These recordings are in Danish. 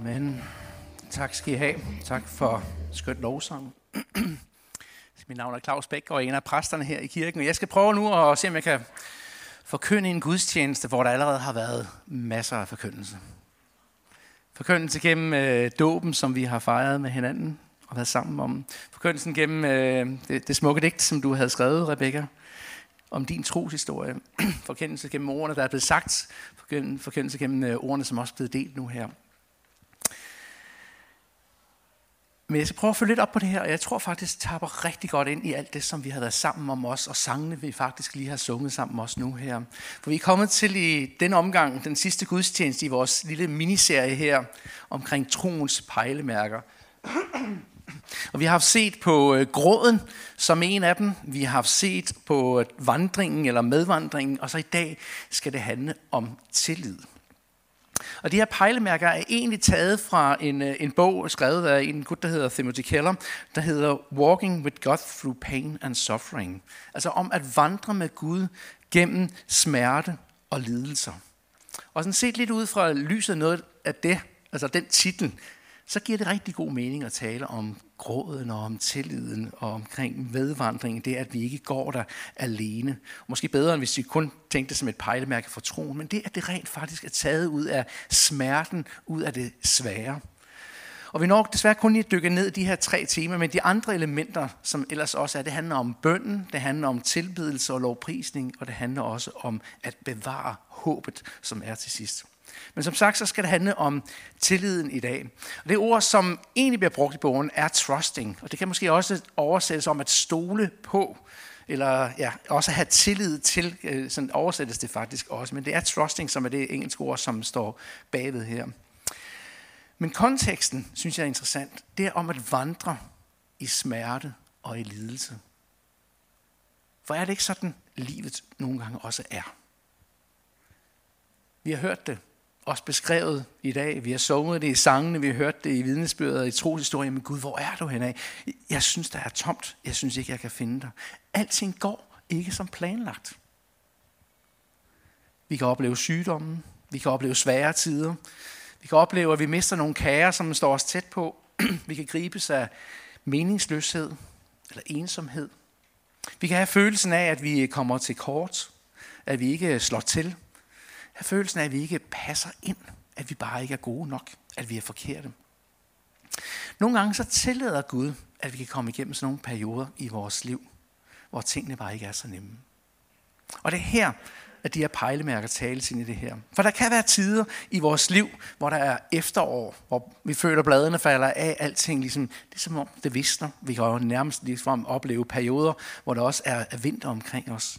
Amen. Tak skal I have. Tak for skønt lovsang. Mit navn er Claus Bæk, og jeg er en af præsterne her i kirken. Jeg skal prøve nu at se, om jeg kan forkynde en gudstjeneste, hvor der allerede har været masser af forkyndelse. Forkyndelse gennem øh, dåben, som vi har fejret med hinanden og været sammen om. Forkyndelsen gennem øh, det, det smukke digt, som du havde skrevet, Rebecca, om din troshistorie. Forkyndelse gennem ordene, der er blevet sagt. Forkyndelse gennem øh, ordene, som også er blevet delt nu her. Men jeg skal prøve at følge lidt op på det her, og jeg tror faktisk, det tapper rigtig godt ind i alt det, som vi har været sammen om os, og sangene, vi faktisk lige har sunget sammen os nu her. For vi er kommet til i den omgang, den sidste gudstjeneste i vores lille miniserie her, omkring troens pejlemærker. Og vi har haft set på øh, gråden som en af dem. Vi har haft set på øh, vandringen eller medvandringen. Og så i dag skal det handle om tillid. Og de her pejlemærker er egentlig taget fra en, øh, en bog skrevet af en gut, der hedder Timothy Keller, der hedder Walking with God Through Pain and Suffering. Altså om at vandre med Gud gennem smerte og lidelser. Og sådan set lidt ud fra lyset noget af det, altså den titel, så giver det rigtig god mening at tale om gråden og om tilliden og omkring medvandringen, det at vi ikke går der alene. Måske bedre, end hvis vi kun tænkte det som et pejlemærke for troen, men det at det rent faktisk er taget ud af smerten, ud af det svære. Og vi når desværre kun lige at dykke ned i de her tre temaer, men de andre elementer, som ellers også er, det handler om bønden, det handler om tilbedelse og lovprisning, og det handler også om at bevare håbet, som er til sidst. Men som sagt, så skal det handle om tilliden i dag. Og det ord, som egentlig bliver brugt i bogen, er trusting. Og det kan måske også oversættes om at stole på, eller ja, også have tillid til, øh, sådan oversættes det faktisk også. Men det er trusting, som er det engelske ord, som står bagved her. Men konteksten, synes jeg er interessant, det er om at vandre i smerte og i lidelse. For er det ikke sådan, livet nogle gange også er? Vi har hørt det også beskrevet i dag. Vi har sunget det i sangene, vi har hørt det i vidnesbyrdet og i troshistorien. Men Gud, hvor er du henad? Jeg synes, der er tomt. Jeg synes ikke, jeg kan finde dig. Alting går ikke som planlagt. Vi kan opleve sygdommen. Vi kan opleve svære tider. Vi kan opleve, at vi mister nogle kære, som står os tæt på. Vi kan gribes af meningsløshed eller ensomhed. Vi kan have følelsen af, at vi kommer til kort, at vi ikke slår til, have følelsen af, at vi ikke passer ind, at vi bare ikke er gode nok, at vi er forkerte. Nogle gange så tillader Gud, at vi kan komme igennem sådan nogle perioder i vores liv, hvor tingene bare ikke er så nemme. Og det er her, at de her pejlemærker tales ind i det her. For der kan være tider i vores liv, hvor der er efterår, hvor vi føler, at bladene falder af, alting ligesom, det er som om det visner. Vi kan jo nærmest ligesom opleve perioder, hvor der også er vinter omkring os.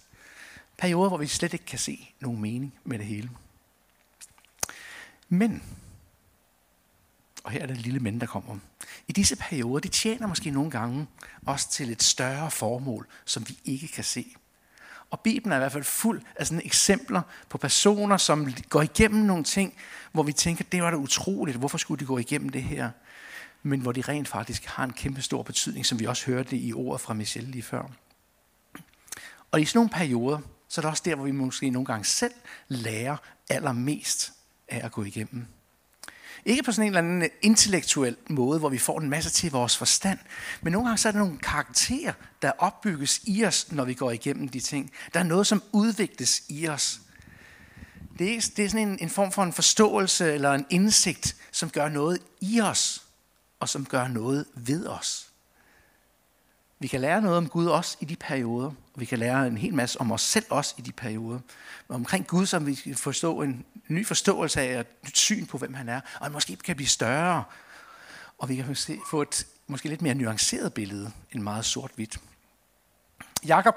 Perioder, hvor vi slet ikke kan se nogen mening med det hele. Men, og her er det lille men, der kommer. I disse perioder, de tjener måske nogle gange også til et større formål, som vi ikke kan se. Og Bibelen er i hvert fald fuld af sådan eksempler på personer, som går igennem nogle ting, hvor vi tænker, det var da utroligt, hvorfor skulle de gå igennem det her? Men hvor de rent faktisk har en kæmpe stor betydning, som vi også hørte i ordet fra Michelle lige før. Og i sådan nogle perioder, så er det også der, hvor vi måske nogle gange selv lærer allermest af at gå igennem. Ikke på sådan en eller anden øh, intellektuel måde, hvor vi får en masse til vores forstand, men nogle gange så er der nogle karakterer, der opbygges i os, når vi går igennem de ting. Der er noget, som udvikles i os. Det er, det er sådan en, en form for en forståelse eller en indsigt, som gør noget i os, og som gør noget ved os. Vi kan lære noget om Gud også i de perioder, vi kan lære en hel masse om os selv også i de perioder. Men omkring Gud, så vi kan forstå en ny forståelse af et nyt syn på, hvem han er, og måske kan blive større, og vi kan få et måske lidt mere nuanceret billede end meget sort-hvidt. Jakob,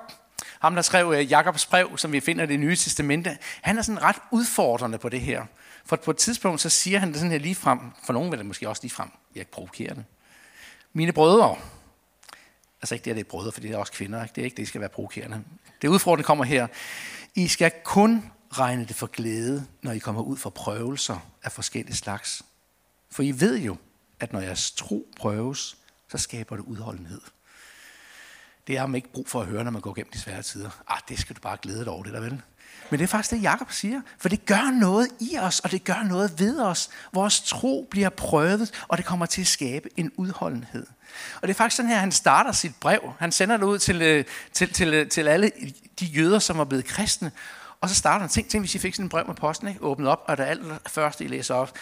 ham der skrev øh, Jakobs brev, som vi finder i det nye testamente, han er sådan ret udfordrende på det her. For på et tidspunkt, så siger han det sådan her lige frem, for nogen vil det måske også lige frem, jeg provokerer det. Mine brødre, Altså ikke det, at det er brødre, for det er også kvinder. Ikke? Det er ikke det, skal være provokerende. Det udfordrende kommer her. I skal kun regne det for glæde, når I kommer ud for prøvelser af forskellige slags. For I ved jo, at når jeres tro prøves, så skaber det udholdenhed. det er man ikke brug for at høre, når man går gennem de svære tider. Ah, det skal du bare glæde dig over, det der vel. Men det er faktisk det, Jakob siger. For det gør noget i os, og det gør noget ved os. Vores tro bliver prøvet, og det kommer til at skabe en udholdenhed. Og det er faktisk sådan her, han starter sit brev. Han sender det ud til, øh, til, til, øh, til alle de jøder, som er blevet kristne. Og så starter han, tænk, tænk hvis I fik sådan en brev med posten, ikke? åbnet op, og det alt første, I læser op,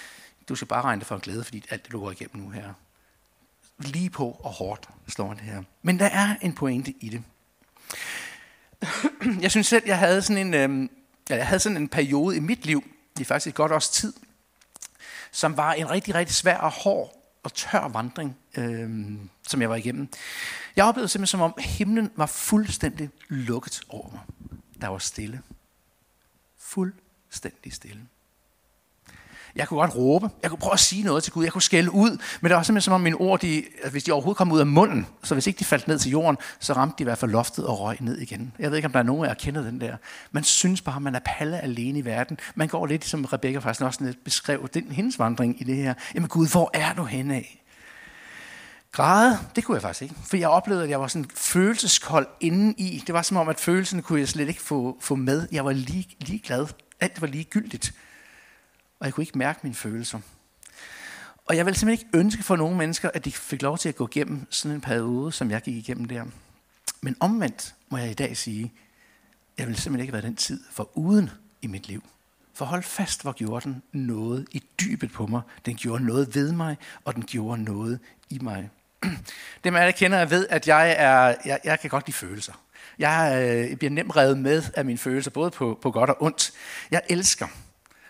du skal bare regne det for en glæde, fordi alt det, du går igennem nu her. Lige på og hårdt, står det her. Men der er en pointe i det. Jeg synes selv, jeg havde sådan en, øh, jeg havde sådan en periode i mit liv, det er faktisk et godt års tid, som var en rigtig, rigtig svær og hård og tør vandring, øh, som jeg var igennem. Jeg oplevede simpelthen, som om himlen var fuldstændig lukket over mig. Der var stille. Fuldstændig stille. Jeg kunne godt råbe. Jeg kunne prøve at sige noget til Gud. Jeg kunne skælde ud. Men det var simpelthen som om mine ord, de, hvis de overhovedet kom ud af munden, så hvis ikke de faldt ned til jorden, så ramte de i hvert fald loftet og røg ned igen. Jeg ved ikke, om der er nogen af jer, der kender den der. Man synes bare, man er palle alene i verden. Man går lidt, ligesom som Rebecca faktisk også lidt beskrev, den, hendes vandring i det her. Jamen Gud, hvor er du henne af? Græde, det kunne jeg faktisk ikke. For jeg oplevede, at jeg var sådan følelseskold inden i. Det var som om, at følelsen kunne jeg slet ikke få, få med. Jeg var lige, lige glad. Alt var ligegyldigt og jeg kunne ikke mærke mine følelser. Og jeg vil simpelthen ikke ønske for nogle mennesker, at de fik lov til at gå igennem sådan en periode, som jeg gik igennem der. Men omvendt må jeg i dag sige, jeg vil simpelthen ikke være den tid for uden i mit liv. For hold fast, hvor gjorde den noget i dybet på mig. Den gjorde noget ved mig, og den gjorde noget i mig. Det man alle kender, jeg ved, at jeg, er, jeg, jeg kan godt lide følelser. Jeg øh, bliver nemt revet med af mine følelser, både på, på godt og ondt. Jeg elsker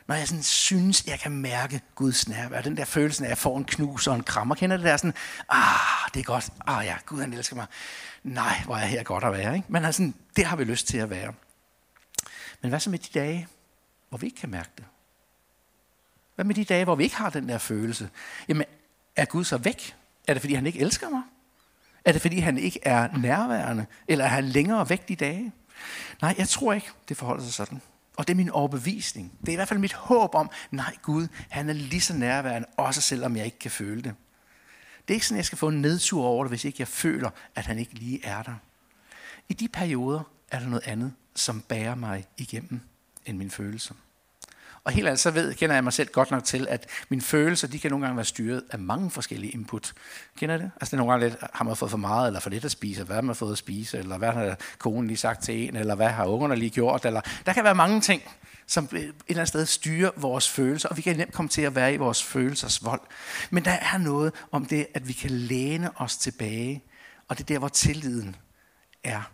når jeg sådan synes, jeg kan mærke Guds nærvær. Den der følelse, at jeg får en knus og en krammer. Kender det der sådan, ah, det er godt. Ah ja, Gud han elsker mig. Nej, hvor er jeg her godt at være. Ikke? Men altså, det har vi lyst til at være. Men hvad så med de dage, hvor vi ikke kan mærke det? Hvad med de dage, hvor vi ikke har den der følelse? Jamen, er Gud så væk? Er det, fordi han ikke elsker mig? Er det, fordi han ikke er nærværende? Eller er han længere væk de dage? Nej, jeg tror ikke, det forholder sig sådan. Og det er min overbevisning. Det er i hvert fald mit håb om, nej Gud, han er lige så nærværende, også selvom jeg ikke kan føle det. Det er ikke sådan, at jeg skal få en nedtur over det, hvis ikke jeg føler, at han ikke lige er der. I de perioder er der noget andet, som bærer mig igennem end min følelse. Og helt andet så ved, kender jeg mig selv godt nok til, at mine følelser, de kan nogle gange være styret af mange forskellige input. Kender I det? Altså det er nogle gange lidt, har man fået for meget eller for lidt at spise, hvad har man fået at spise, eller hvad har konen lige sagt til en, eller hvad har ungerne lige gjort, eller der kan være mange ting, som øh, et eller andet sted styrer vores følelser, og vi kan nemt komme til at være i vores følelsers vold. Men der er noget om det, at vi kan læne os tilbage, og det er der, hvor tilliden er.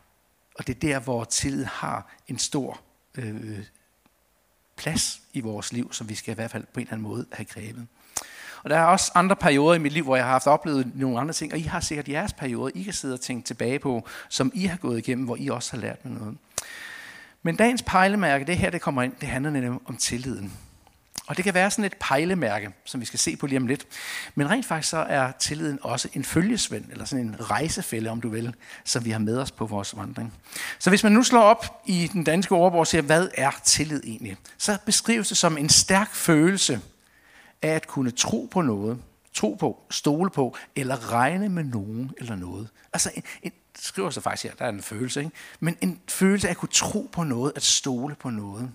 Og det er der, hvor tillid har en stor øh, plads i vores liv, som vi skal i hvert fald på en eller anden måde have grebet. Og der er også andre perioder i mit liv, hvor jeg har haft oplevet nogle andre ting, og I har sikkert jeres perioder, I kan sidde og tænke tilbage på, som I har gået igennem, hvor I også har lært noget. Men dagens pejlemærke, det her, det kommer ind, det handler nemlig om tilliden. Og det kan være sådan et pejlemærke, som vi skal se på lige om lidt. Men rent faktisk så er tilliden også en følgesvend, eller sådan en rejsefælde, om du vil, som vi har med os på vores vandring. Så hvis man nu slår op i den danske ordbog og siger, hvad er tillid egentlig? Så beskrives det som en stærk følelse af at kunne tro på noget, tro på, stole på, eller regne med nogen eller noget. Altså, en, en, skriver sig faktisk her, der er en følelse, ikke? men en følelse af at kunne tro på noget, at stole på noget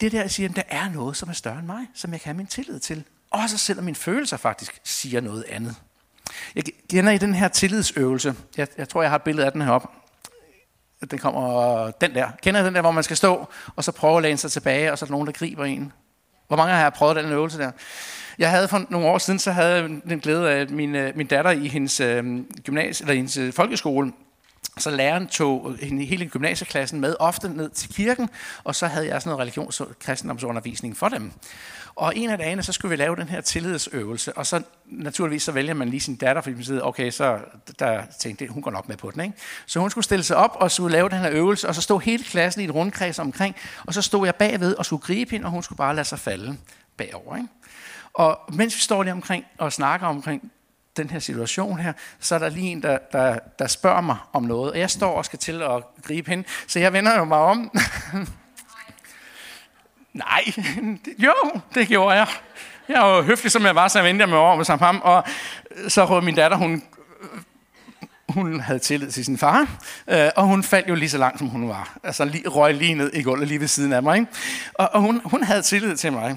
det der siger, at der er noget, som er større end mig, som jeg kan have min tillid til. Også selvom mine følelser faktisk siger noget andet. Jeg kender i den her tillidsøvelse, jeg, jeg tror, jeg har et billede af den herop. Den kommer, den der. Kender I den der, hvor man skal stå, og så prøve at læne sig tilbage, og så er der nogen, der griber en? Hvor mange har prøvet den øvelse der? Jeg havde for nogle år siden, så havde jeg den glæde af, at min, øh, min datter i hendes, øh, gymnasie, eller hendes øh, folkeskole, så læreren tog hele gymnasieklassen med ofte ned til kirken, og så havde jeg sådan noget religions- og kristendomsundervisning for dem. Og en af dagene, så skulle vi lave den her tillidsøvelse, og så naturligvis så vælger man lige sin datter, fordi man siger, okay, så der tænkte hun går nok med på den. Ikke? Så hun skulle stille sig op og skulle lave den her øvelse, og så stod hele klassen i et rundkreds omkring, og så stod jeg bagved og skulle gribe hende, og hun skulle bare lade sig falde bagover. Ikke? Og mens vi står lige omkring og snakker omkring den her situation her, så er der lige en, der, der, der spørger mig om noget, og jeg står og skal til at gribe hende, så jeg vender jo mig om. Nej, jo, det gjorde jeg. Jeg var høflig, som jeg var, så jeg vendte mig over med ham, og så råd min datter, hun, hun havde tillid til sin far, øh, og hun faldt jo lige så langt, som hun var. Altså lige, røg lige ned i gulvet lige ved siden af mig. Ikke? Og, og hun, hun havde tillid til mig.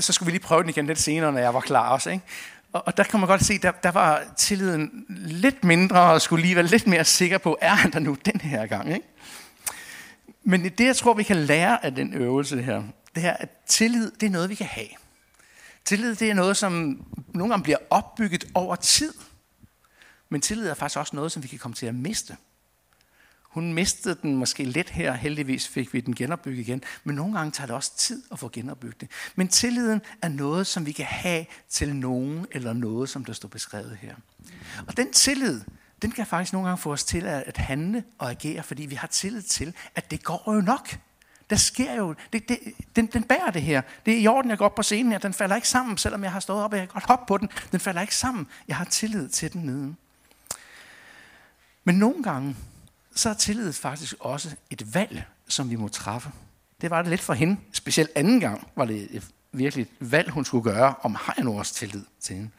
Så skulle vi lige prøve den igen lidt senere, når jeg var klar også. Ikke? Og, og der kan man godt se, der, der var tilliden lidt mindre, og skulle lige være lidt mere sikker på, er han der nu den her gang? Ikke? Men det, jeg tror, vi kan lære af den øvelse her, det er, at tillid, det er noget, vi kan have. Tillid, det er noget, som nogle gange bliver opbygget over tid. Men tillid er faktisk også noget, som vi kan komme til at miste. Hun mistede den måske lidt her, heldigvis fik vi den genopbygget igen, men nogle gange tager det også tid at få genopbygget det. Men tilliden er noget, som vi kan have til nogen eller noget, som der står beskrevet her. Og den tillid, den kan faktisk nogle gange få os til at handle og agere, fordi vi har tillid til, at det går jo nok. Der sker jo, det, det, den, den bærer det her. Det er i orden, jeg går op på scenen her. Den falder ikke sammen, selvom jeg har stået op, og jeg kan godt hoppe på den. Den falder ikke sammen. Jeg har tillid til den nede. Men nogle gange, så er tillid faktisk også et valg, som vi må træffe. Det var det lidt for hende. Specielt anden gang var det virkelig et valg, hun skulle gøre, om har jeg nu også tillid til hende.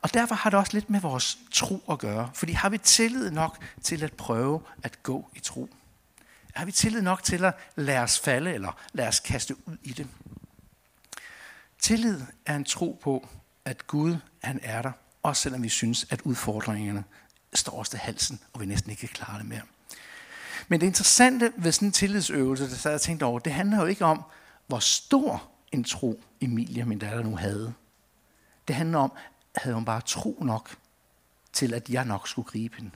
Og derfor har det også lidt med vores tro at gøre. Fordi har vi tillid nok til at prøve at gå i tro? Har vi tillid nok til at lade os falde, eller lade os kaste ud i det? Tillid er en tro på, at Gud han er der, også selvom vi synes, at udfordringerne står os til halsen, og vi næsten ikke kan klare det mere. Men det interessante ved sådan en tillidsøvelse, der sad jeg tænkte over, det handler jo ikke om, hvor stor en tro Emilia, min datter, nu havde. Det handler om, havde hun bare tro nok til, at jeg nok skulle gribe hende.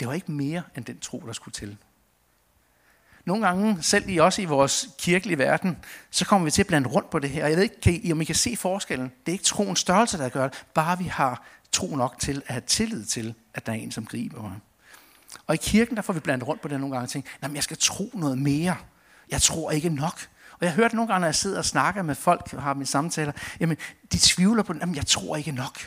Det var ikke mere end den tro, der skulle til. Nogle gange, selv i også i vores kirkelige verden, så kommer vi til at blande rundt på det her. Jeg ved ikke, om I kan se forskellen. Det er ikke troens størrelse, der gør det. Bare vi har tro nok til at have tillid til, at der er en, som griber mig. Og i kirken, der får vi blandet rundt på det nogle gange og tænker, jamen jeg skal tro noget mere. Jeg tror ikke nok. Og jeg hørte nogle gange, når jeg sidder og snakker med folk, og har mine samtaler, jamen, de tvivler på, jamen jeg tror ikke nok.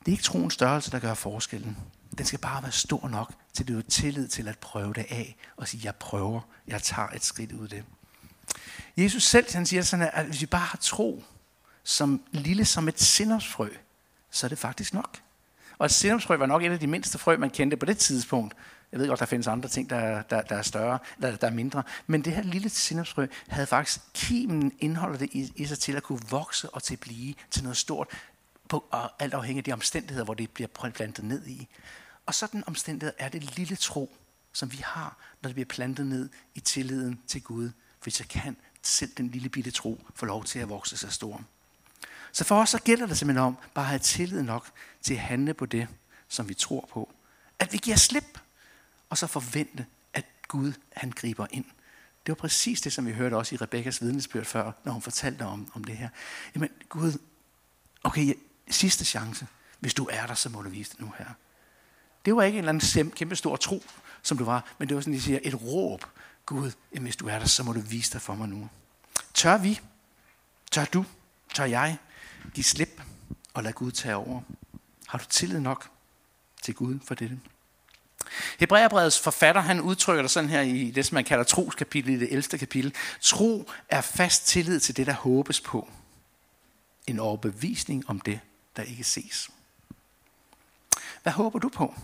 Det er ikke troens størrelse, der gør forskellen. Den skal bare være stor nok, til du har tillid til at prøve det af, og sige, jeg prøver, jeg tager et skridt ud af det. Jesus selv, han siger sådan, at hvis vi bare har tro, som lille som et sindersfrø, så er det faktisk nok. Og et sindersfrø var nok et af de mindste frø, man kendte på det tidspunkt. Jeg ved godt, der findes andre ting, der, der, der er større, der, der er mindre. Men det her lille sindersfrø havde faktisk kimen indholdet det i, i sig til at kunne vokse og til at blive til noget stort, på, og alt afhængig af de omstændigheder, hvor det bliver plantet ned i. Og sådan omstændighed er det lille tro, som vi har, når det bliver plantet ned i tilliden til Gud. For så kan selv den lille bitte tro få lov til at vokse sig stor. Så for os så gælder det simpelthen om bare at have tillid nok til at handle på det, som vi tror på. At vi giver slip, og så forvente, at Gud han griber ind. Det var præcis det, som vi hørte også i Rebekkas vidnesbyrd før, når hun fortalte om, om det her. Jamen Gud, okay, sidste chance. Hvis du er der, så må du vise det nu her. Det var ikke en eller anden kæmpe stor tro, som du var, men det var sådan, de siger, et råb. Gud, jamen, hvis du er der, så må du vise dig for mig nu. Tør vi? Tør du? Tør jeg? Giv slip og lad Gud tage over. Har du tillid nok til Gud for dette? Hebræerbrevets forfatter, han udtrykker det sådan her i det, som man kalder troskapitlet i det 11. kapitel. Tro er fast tillid til det, der håbes på. En overbevisning om det, der ikke ses. Hvad håber du på?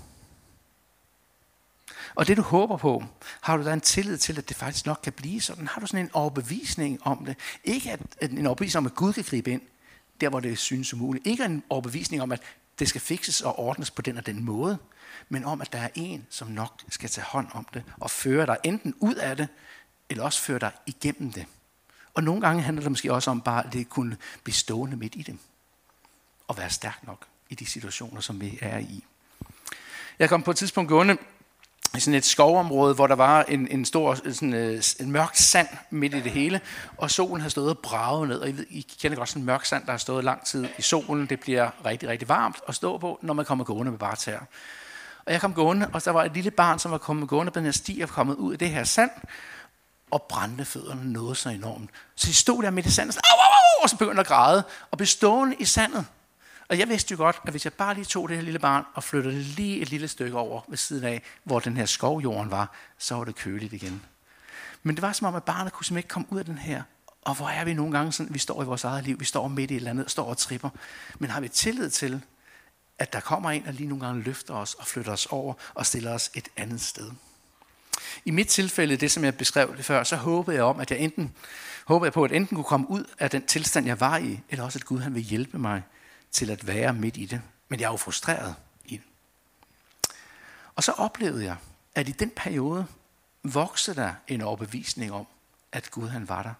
Og det du håber på, har du da en tillid til, at det faktisk nok kan blive sådan? Har du sådan en overbevisning om det? Ikke at, at en overbevisning om, at Gud kan gribe ind, der hvor det synes umuligt. Ikke en overbevisning om, at det skal fikses og ordnes på den og den måde, men om, at der er en, som nok skal tage hånd om det og føre dig enten ud af det, eller også føre dig igennem det. Og nogle gange handler det måske også om bare, at det kunne blive stående midt i det. Og være stærk nok i de situationer, som vi er i. Jeg kom på et tidspunkt gående i sådan et skovområde, hvor der var en, en stor sådan, øh, en mørk sand midt i det hele, og solen har stået og braget ned. Og I, ved, I kender godt sådan en mørk sand, der har stået lang tid i solen. Det bliver rigtig, rigtig varmt at stå på, når man kommer gående med bare tæer. Og jeg kom gående, og der var et lille barn, som var kommet gående på den her sti og kommet ud af det her sand, og brændte fødderne noget så enormt. Så de stod der midt i sandet, og, au, au, og så begyndte at græde, og blev stående i sandet. Og jeg vidste jo godt, at hvis jeg bare lige tog det her lille barn og flyttede det lige et lille stykke over ved siden af, hvor den her skovjorden var, så var det køligt igen. Men det var som om, at barnet kunne simpelthen ikke komme ud af den her Og hvor er vi nogle gange sådan, vi står i vores eget liv, vi står midt i et eller andet, står og tripper. Men har vi tillid til, at der kommer en, der lige nogle gange løfter os og flytter os over og stiller os et andet sted. I mit tilfælde, det som jeg beskrev det før, så håbede jeg om, at jeg enten håbede jeg på, at enten kunne komme ud af den tilstand, jeg var i, eller også at Gud han vil hjælpe mig til at være midt i det. Men jeg er jo frustreret i det. Og så oplevede jeg, at i den periode voksede der en overbevisning om, at Gud han var der.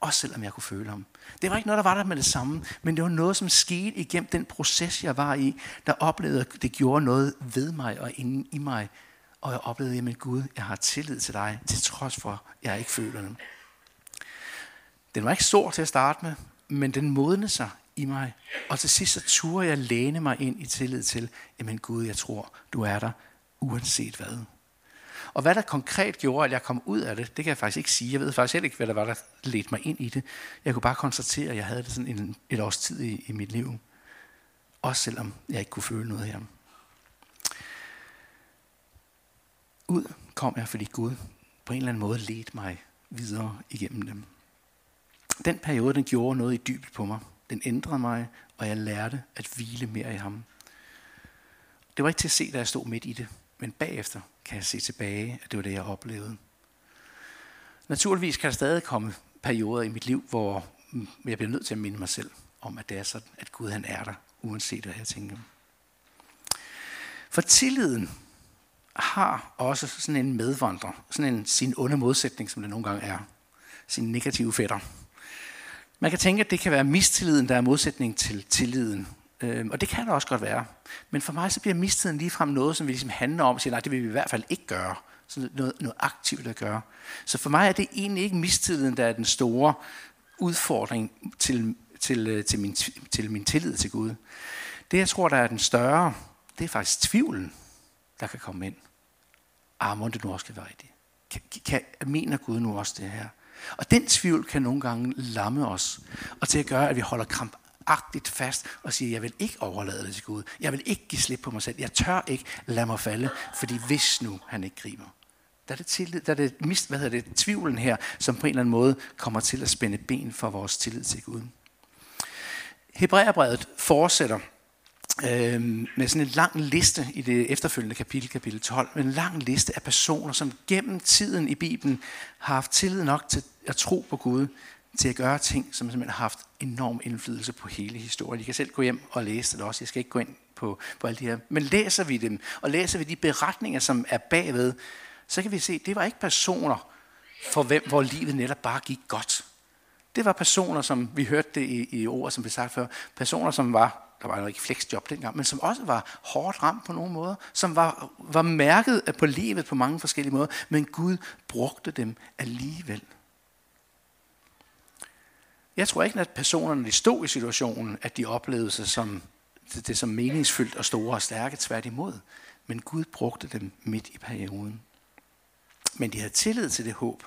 Også selvom jeg kunne føle ham. Det var ikke noget, der var der med det samme, men det var noget, som skete igennem den proces, jeg var i, der oplevede, at det gjorde noget ved mig og inde i mig. Og jeg oplevede, at Gud, jeg har tillid til dig, til trods for, at jeg ikke føler det. Den var ikke stor til at starte med, men den modnede sig i mig. Og til sidst så turde jeg læne mig ind i tillid til, jamen Gud, jeg tror, du er der, uanset hvad. Og hvad der konkret gjorde, at jeg kom ud af det, det kan jeg faktisk ikke sige. Jeg ved faktisk heller ikke, hvad der var, der ledte mig ind i det. Jeg kunne bare konstatere, at jeg havde det sådan en, et års tid i, i mit liv. Også selvom jeg ikke kunne føle noget her. Ud kom jeg, fordi Gud på en eller anden måde ledte mig videre igennem dem. Den periode, den gjorde noget i dybet på mig. Den ændrede mig, og jeg lærte at hvile mere i ham. Det var ikke til at se, da jeg stod midt i det, men bagefter kan jeg se tilbage, at det var det, jeg oplevede. Naturligvis kan der stadig komme perioder i mit liv, hvor jeg bliver nødt til at minde mig selv om, at det er sådan, at Gud han er der, uanset hvad jeg tænker. For tilliden har også sådan en medvandrer, sådan en sin onde modsætning, som det nogle gange er. Sin negative fætter. Man kan tænke, at det kan være mistilliden, der er modsætning til tilliden. Øhm, og det kan det også godt være. Men for mig så bliver mistilliden ligefrem noget, som vi ligesom handler om, og siger, nej, det vil vi i hvert fald ikke gøre. Så noget, noget aktivt at gøre. Så for mig er det egentlig ikke mistilliden, der er den store udfordring til, til, øh, til, min, til min tillid til Gud. Det, jeg tror, der er den større, det er faktisk tvivlen, der kan komme ind. Ah, må det nu også skal være rigtigt. Kan, kan, mener Gud nu også det her? Og den tvivl kan nogle gange lamme os, og til at gøre, at vi holder krampagtigt fast og siger, jeg vil ikke overlade det til Gud. Jeg vil ikke give slip på mig selv. Jeg tør ikke lade mig falde, fordi hvis nu han ikke griber. Der er det, tillid, der er det, mist, hvad hedder det tvivlen her, som på en eller anden måde kommer til at spænde ben for vores tillid til Gud. Hebræerbrevet fortsætter øh, med sådan en lang liste i det efterfølgende kapitel, kapitel 12, med en lang liste af personer, som gennem tiden i Bibelen har haft tillid nok til at tro på Gud, til at gøre ting, som simpelthen har haft enorm indflydelse på hele historien. I kan selv gå hjem og læse det også. Jeg skal ikke gå ind på, på alle de her. Men læser vi dem, og læser vi de beretninger, som er bagved, så kan vi se, at det var ikke personer, for hvem, hvor livet netop bare gik godt. Det var personer, som vi hørte det i, i ord, som blev sagt før, personer, som var der var jo ikke flexjob dengang, men som også var hårdt ramt på nogle måder, som var, var mærket på livet på mange forskellige måder, men Gud brugte dem alligevel. Jeg tror ikke, at personerne, de stod i situationen, at de oplevede sig som det, det som meningsfyldt og store og stærke, tværtimod. Men Gud brugte dem midt i perioden. Men de havde tillid til det håb,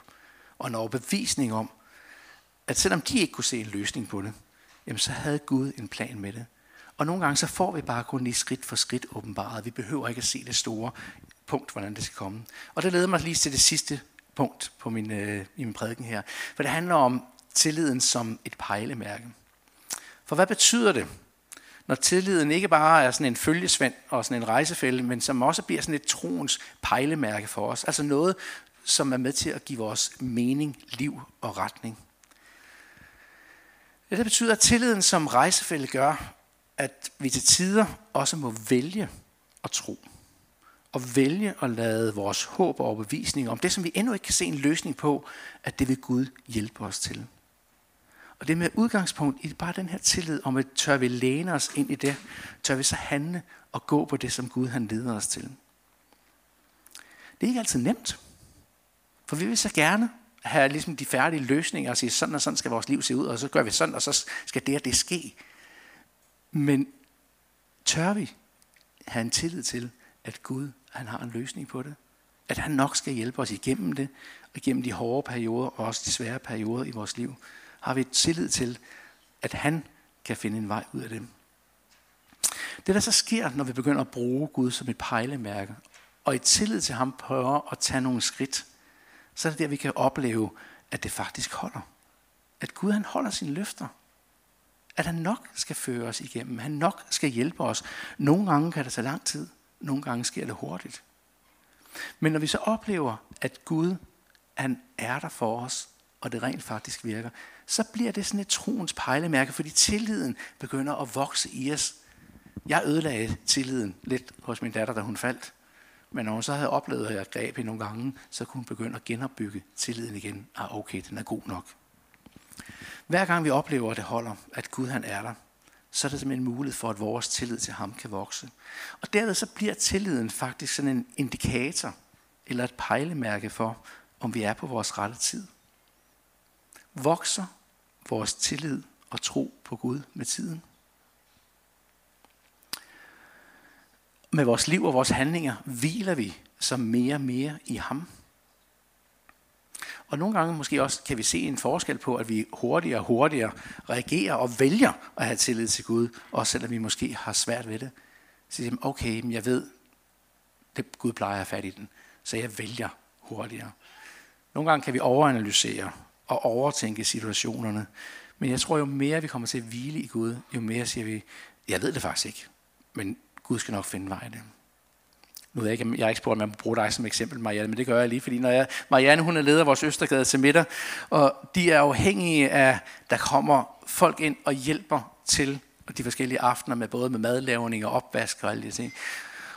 og en overbevisning om, at selvom de ikke kunne se en løsning på det, jamen så havde Gud en plan med det. Og nogle gange så får vi bare kun lige skridt for skridt åbenbaret. Vi behøver ikke at se det store punkt, hvordan det skal komme. Og det leder mig lige til det sidste punkt på min, øh, i min prædiken her. For det handler om tilliden som et pejlemærke. For hvad betyder det, når tilliden ikke bare er sådan en følgesvend og sådan en rejsefælde, men som også bliver sådan et troens pejlemærke for os. Altså noget, som er med til at give vores mening, liv og retning. Det betyder, at tilliden som rejsefælde gør, at vi til tider også må vælge at tro. Og vælge at lade vores håb og overbevisning om det, som vi endnu ikke kan se en løsning på, at det vil Gud hjælpe os til. Og det med udgangspunkt i bare den her tillid om, at tør vi læne os ind i det, tør vi så handle og gå på det, som Gud han leder os til. Det er ikke altid nemt. For vi vil så gerne have ligesom de færdige løsninger og sige, sådan og sådan skal vores liv se ud, og så gør vi sådan, og så skal det og det ske. Men tør vi have en tillid til, at Gud han har en løsning på det? At han nok skal hjælpe os igennem det, og igennem de hårde perioder, og også de svære perioder i vores liv. Har vi tillid til, at han kan finde en vej ud af dem? Det der så sker, når vi begynder at bruge Gud som et pejlemærke, og i tillid til ham prøver at tage nogle skridt, så er det der, vi kan opleve, at det faktisk holder. at Gud han holder sine løfter. At han nok skal føre os igennem. Han nok skal hjælpe os. Nogle gange kan det tage lang tid. Nogle gange sker det hurtigt. Men når vi så oplever, at Gud han er der for os, og det rent faktisk virker, så bliver det sådan et troens pejlemærke, fordi tilliden begynder at vokse i os. Jeg ødelagde tilliden lidt hos min datter, da hun faldt. Men når hun så havde oplevet, at jeg greb hende nogle gange, så kunne hun begynde at genopbygge tilliden igen. Ah, okay, den er god nok. Hver gang vi oplever, at det holder, at Gud han er der, så er det simpelthen en mulighed for, at vores tillid til ham kan vokse. Og derved så bliver tilliden faktisk sådan en indikator, eller et pejlemærke for, om vi er på vores rette tid. Vokser vores tillid og tro på Gud med tiden? Med vores liv og vores handlinger hviler vi så mere og mere i ham. Og nogle gange måske også kan vi se en forskel på, at vi hurtigere og hurtigere reagerer og vælger at have tillid til Gud, også selvom vi måske har svært ved det. Så siger okay, men jeg ved, det Gud plejer at have fat i den, så jeg vælger hurtigere. Nogle gange kan vi overanalysere og overtænke situationerne, men jeg tror, jo mere vi kommer til at hvile i Gud, jo mere siger vi, jeg ved det faktisk ikke, men Gud skal nok finde vej det. Nu ved jeg ikke, jeg har ikke spurgt, om man må bruge dig som eksempel, Marianne, men det gør jeg lige, fordi når jeg, Marianne hun er leder af vores Østergade til middag, og de er afhængige af, der kommer folk ind og hjælper til de forskellige aftener med både med madlavning og opvask og alle de ting.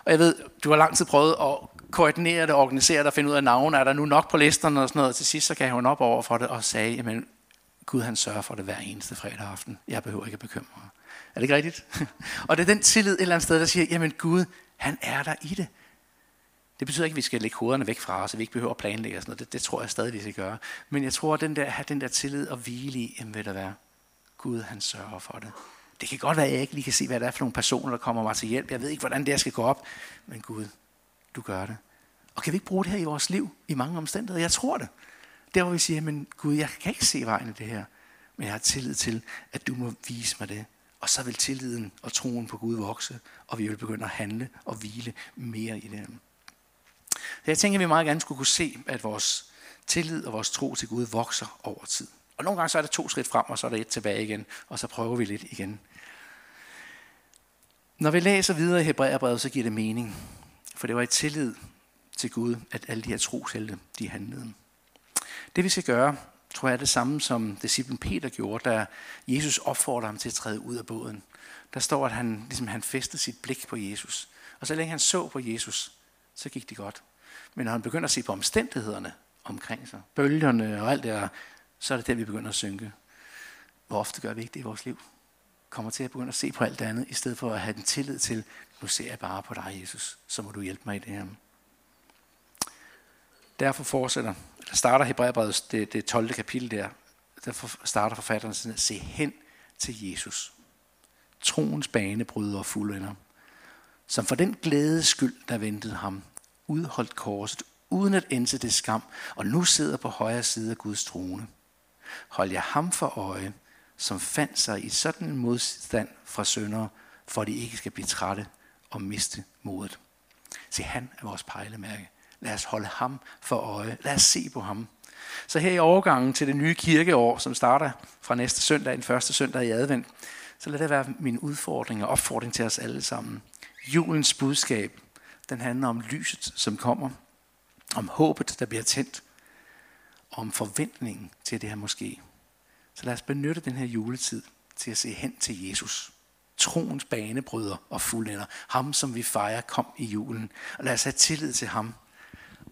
Og jeg ved, du har lang tid prøvet at koordinere det, organisere det og finde ud af navne. Er der nu nok på listerne og sådan noget? Og til sidst så gav hun op over for det og sagde, jamen Gud han sørger for det hver eneste fredag aften. Jeg behøver ikke at bekymre mig. Er det ikke rigtigt? og det er den tillid et eller andet sted, der siger, jamen Gud, han er der i det. Det betyder ikke, at vi skal lægge hovederne væk fra os, at vi ikke behøver at planlægge og sådan noget. Det, det tror jeg stadig, vi skal gøre. Men jeg tror, at den der, have den der tillid og hvile i, jamen ved der være, Gud han sørger for det. Det kan godt være, at jeg ikke lige kan se, hvad det er for nogle personer, der kommer mig til hjælp. Jeg ved ikke, hvordan det skal gå op. Men Gud, du gør det. Og kan vi ikke bruge det her i vores liv i mange omstændigheder? Jeg tror det. Der hvor vi siger, men Gud, jeg kan ikke se vejen i det her. Men jeg har tillid til, at du må vise mig det. Og så vil tilliden og troen på Gud vokse, og vi vil begynde at handle og hvile mere i det. Så jeg tænker, at vi meget gerne skulle kunne se, at vores tillid og vores tro til Gud vokser over tid. Og nogle gange så er der to skridt frem, og så er der et tilbage igen, og så prøver vi lidt igen. Når vi læser videre i Hebræerbrevet, så giver det mening. For det var i tillid til Gud, at alle de her troshelte, de handlede. Det vi skal gøre, tror jeg er det samme, som disciplen Peter gjorde, da Jesus opfordrede ham til at træde ud af båden. Der står, at han, ligesom han festede sit blik på Jesus. Og så længe han så på Jesus, så gik det godt. Men når han begynder at se på omstændighederne omkring sig, bølgerne og alt det der, så er det der, vi begynder at synke. Hvor ofte gør vi ikke det i vores liv? Kommer til at begynde at se på alt det andet, i stedet for at have den tillid til, nu ser jeg bare på dig, Jesus, så må du hjælpe mig i det her. Derfor fortsætter, der starter Hebræerbrevet, det, det 12. kapitel der, der starter forfatteren sådan at se hen til Jesus. Troens bane bryder fuldender. Som for den glæde skyld, der ventede ham, udholdt korset, uden at ende det skam, og nu sidder på højre side af Guds trone. Hold jer ham for øje, som fandt sig i sådan en modstand fra søndere, for de ikke skal blive trætte og miste modet. Se, han er vores pejlemærke. Lad os holde ham for øje. Lad os se på ham. Så her i overgangen til det nye kirkeår, som starter fra næste søndag, den første søndag i advent, så lad det være min udfordring og opfordring til os alle sammen. Julens budskab, den handler om lyset, som kommer, om håbet, der bliver tændt, og om forventningen til det her måske. Så lad os benytte den her juletid til at se hen til Jesus. Troens banebryder og fuldender. Ham, som vi fejrer, kom i julen. Og lad os have tillid til ham.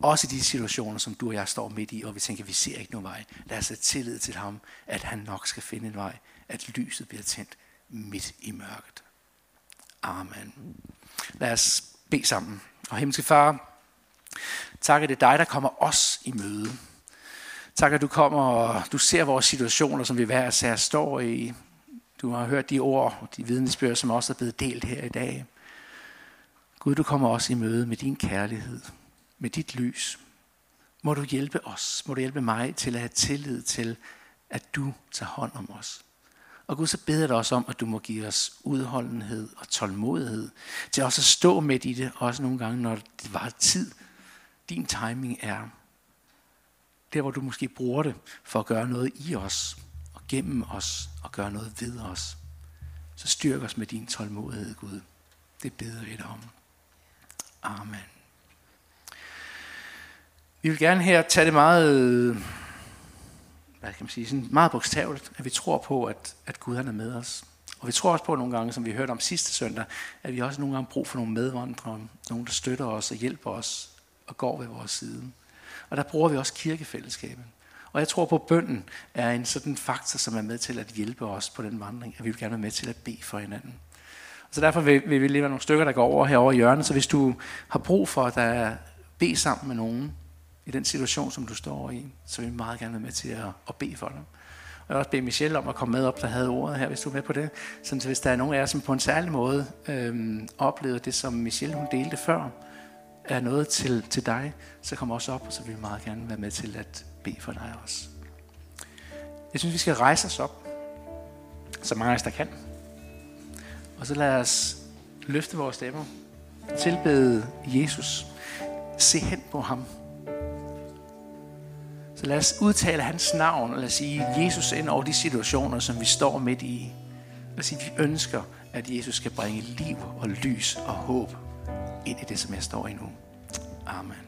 Også i de situationer, som du og jeg står midt i, og vi tænker, vi ser ikke nogen vej. Lad os have tillid til ham, at han nok skal finde en vej. At lyset bliver tændt midt i mørket. Amen. Lad os bede sammen. Og himmelske far, tak at det er dig, der kommer os i møde. Tak at du kommer, og du ser vores situationer, som vi hver sær står i. Du har hørt de ord og de vidnesbyrd, som også er blevet delt her i dag. Gud, du kommer også i møde med din kærlighed, med dit lys. Må du hjælpe os, må du hjælpe mig til at have tillid til, at du tager hånd om os. Og Gud, så beder jeg dig også om, at du må give os udholdenhed og tålmodighed til også at stå midt i det, også nogle gange, når det var tid. Din timing er der, hvor du måske bruger det for at gøre noget i os og gennem os og gøre noget ved os. Så styrk os med din tålmodighed, Gud. Det beder vi dig om. Amen. Vi vil gerne her tage det meget, hvad kan man sige, sådan meget bogstaveligt, at vi tror på, at, at Gud han er med os. Og vi tror også på nogle gange, som vi hørte om sidste søndag, at vi også nogle gange brug for nogle medvandrere, nogen der støtter os og hjælper os og går ved vores side. Og der bruger vi også kirkefællesskabet. Og jeg tror på, at bønden er en sådan faktor, som er med til at hjælpe os på den vandring, at vi vil gerne være med til at bede for hinanden. Så derfor vil, vil vi lige være nogle stykker, der går over herover i hjørnet. Så hvis du har brug for, at der er bede sammen med nogen i den situation, som du står i, så vil vi meget gerne være med til at, at bede for dig. Og jeg vil også bede Michelle om at komme med op, der havde ordet her, hvis du er med på det. Så hvis der er nogen af jer, som på en særlig måde øhm, oplevede det, som Michelle hun delte før, er noget til, til dig, så kom også op, og så vil vi meget gerne være med til at bede for dig også. Jeg synes, vi skal rejse os op, så mange af os der kan. Og så lad os løfte vores stemmer, tilbede Jesus, se hen på ham. Så lad os udtale hans navn, og lad os sige Jesus ind over de situationer, som vi står midt i. Lad os sige, vi ønsker, at Jesus skal bringe liv og lys og håb ind i det, som jeg står i nu. Amen.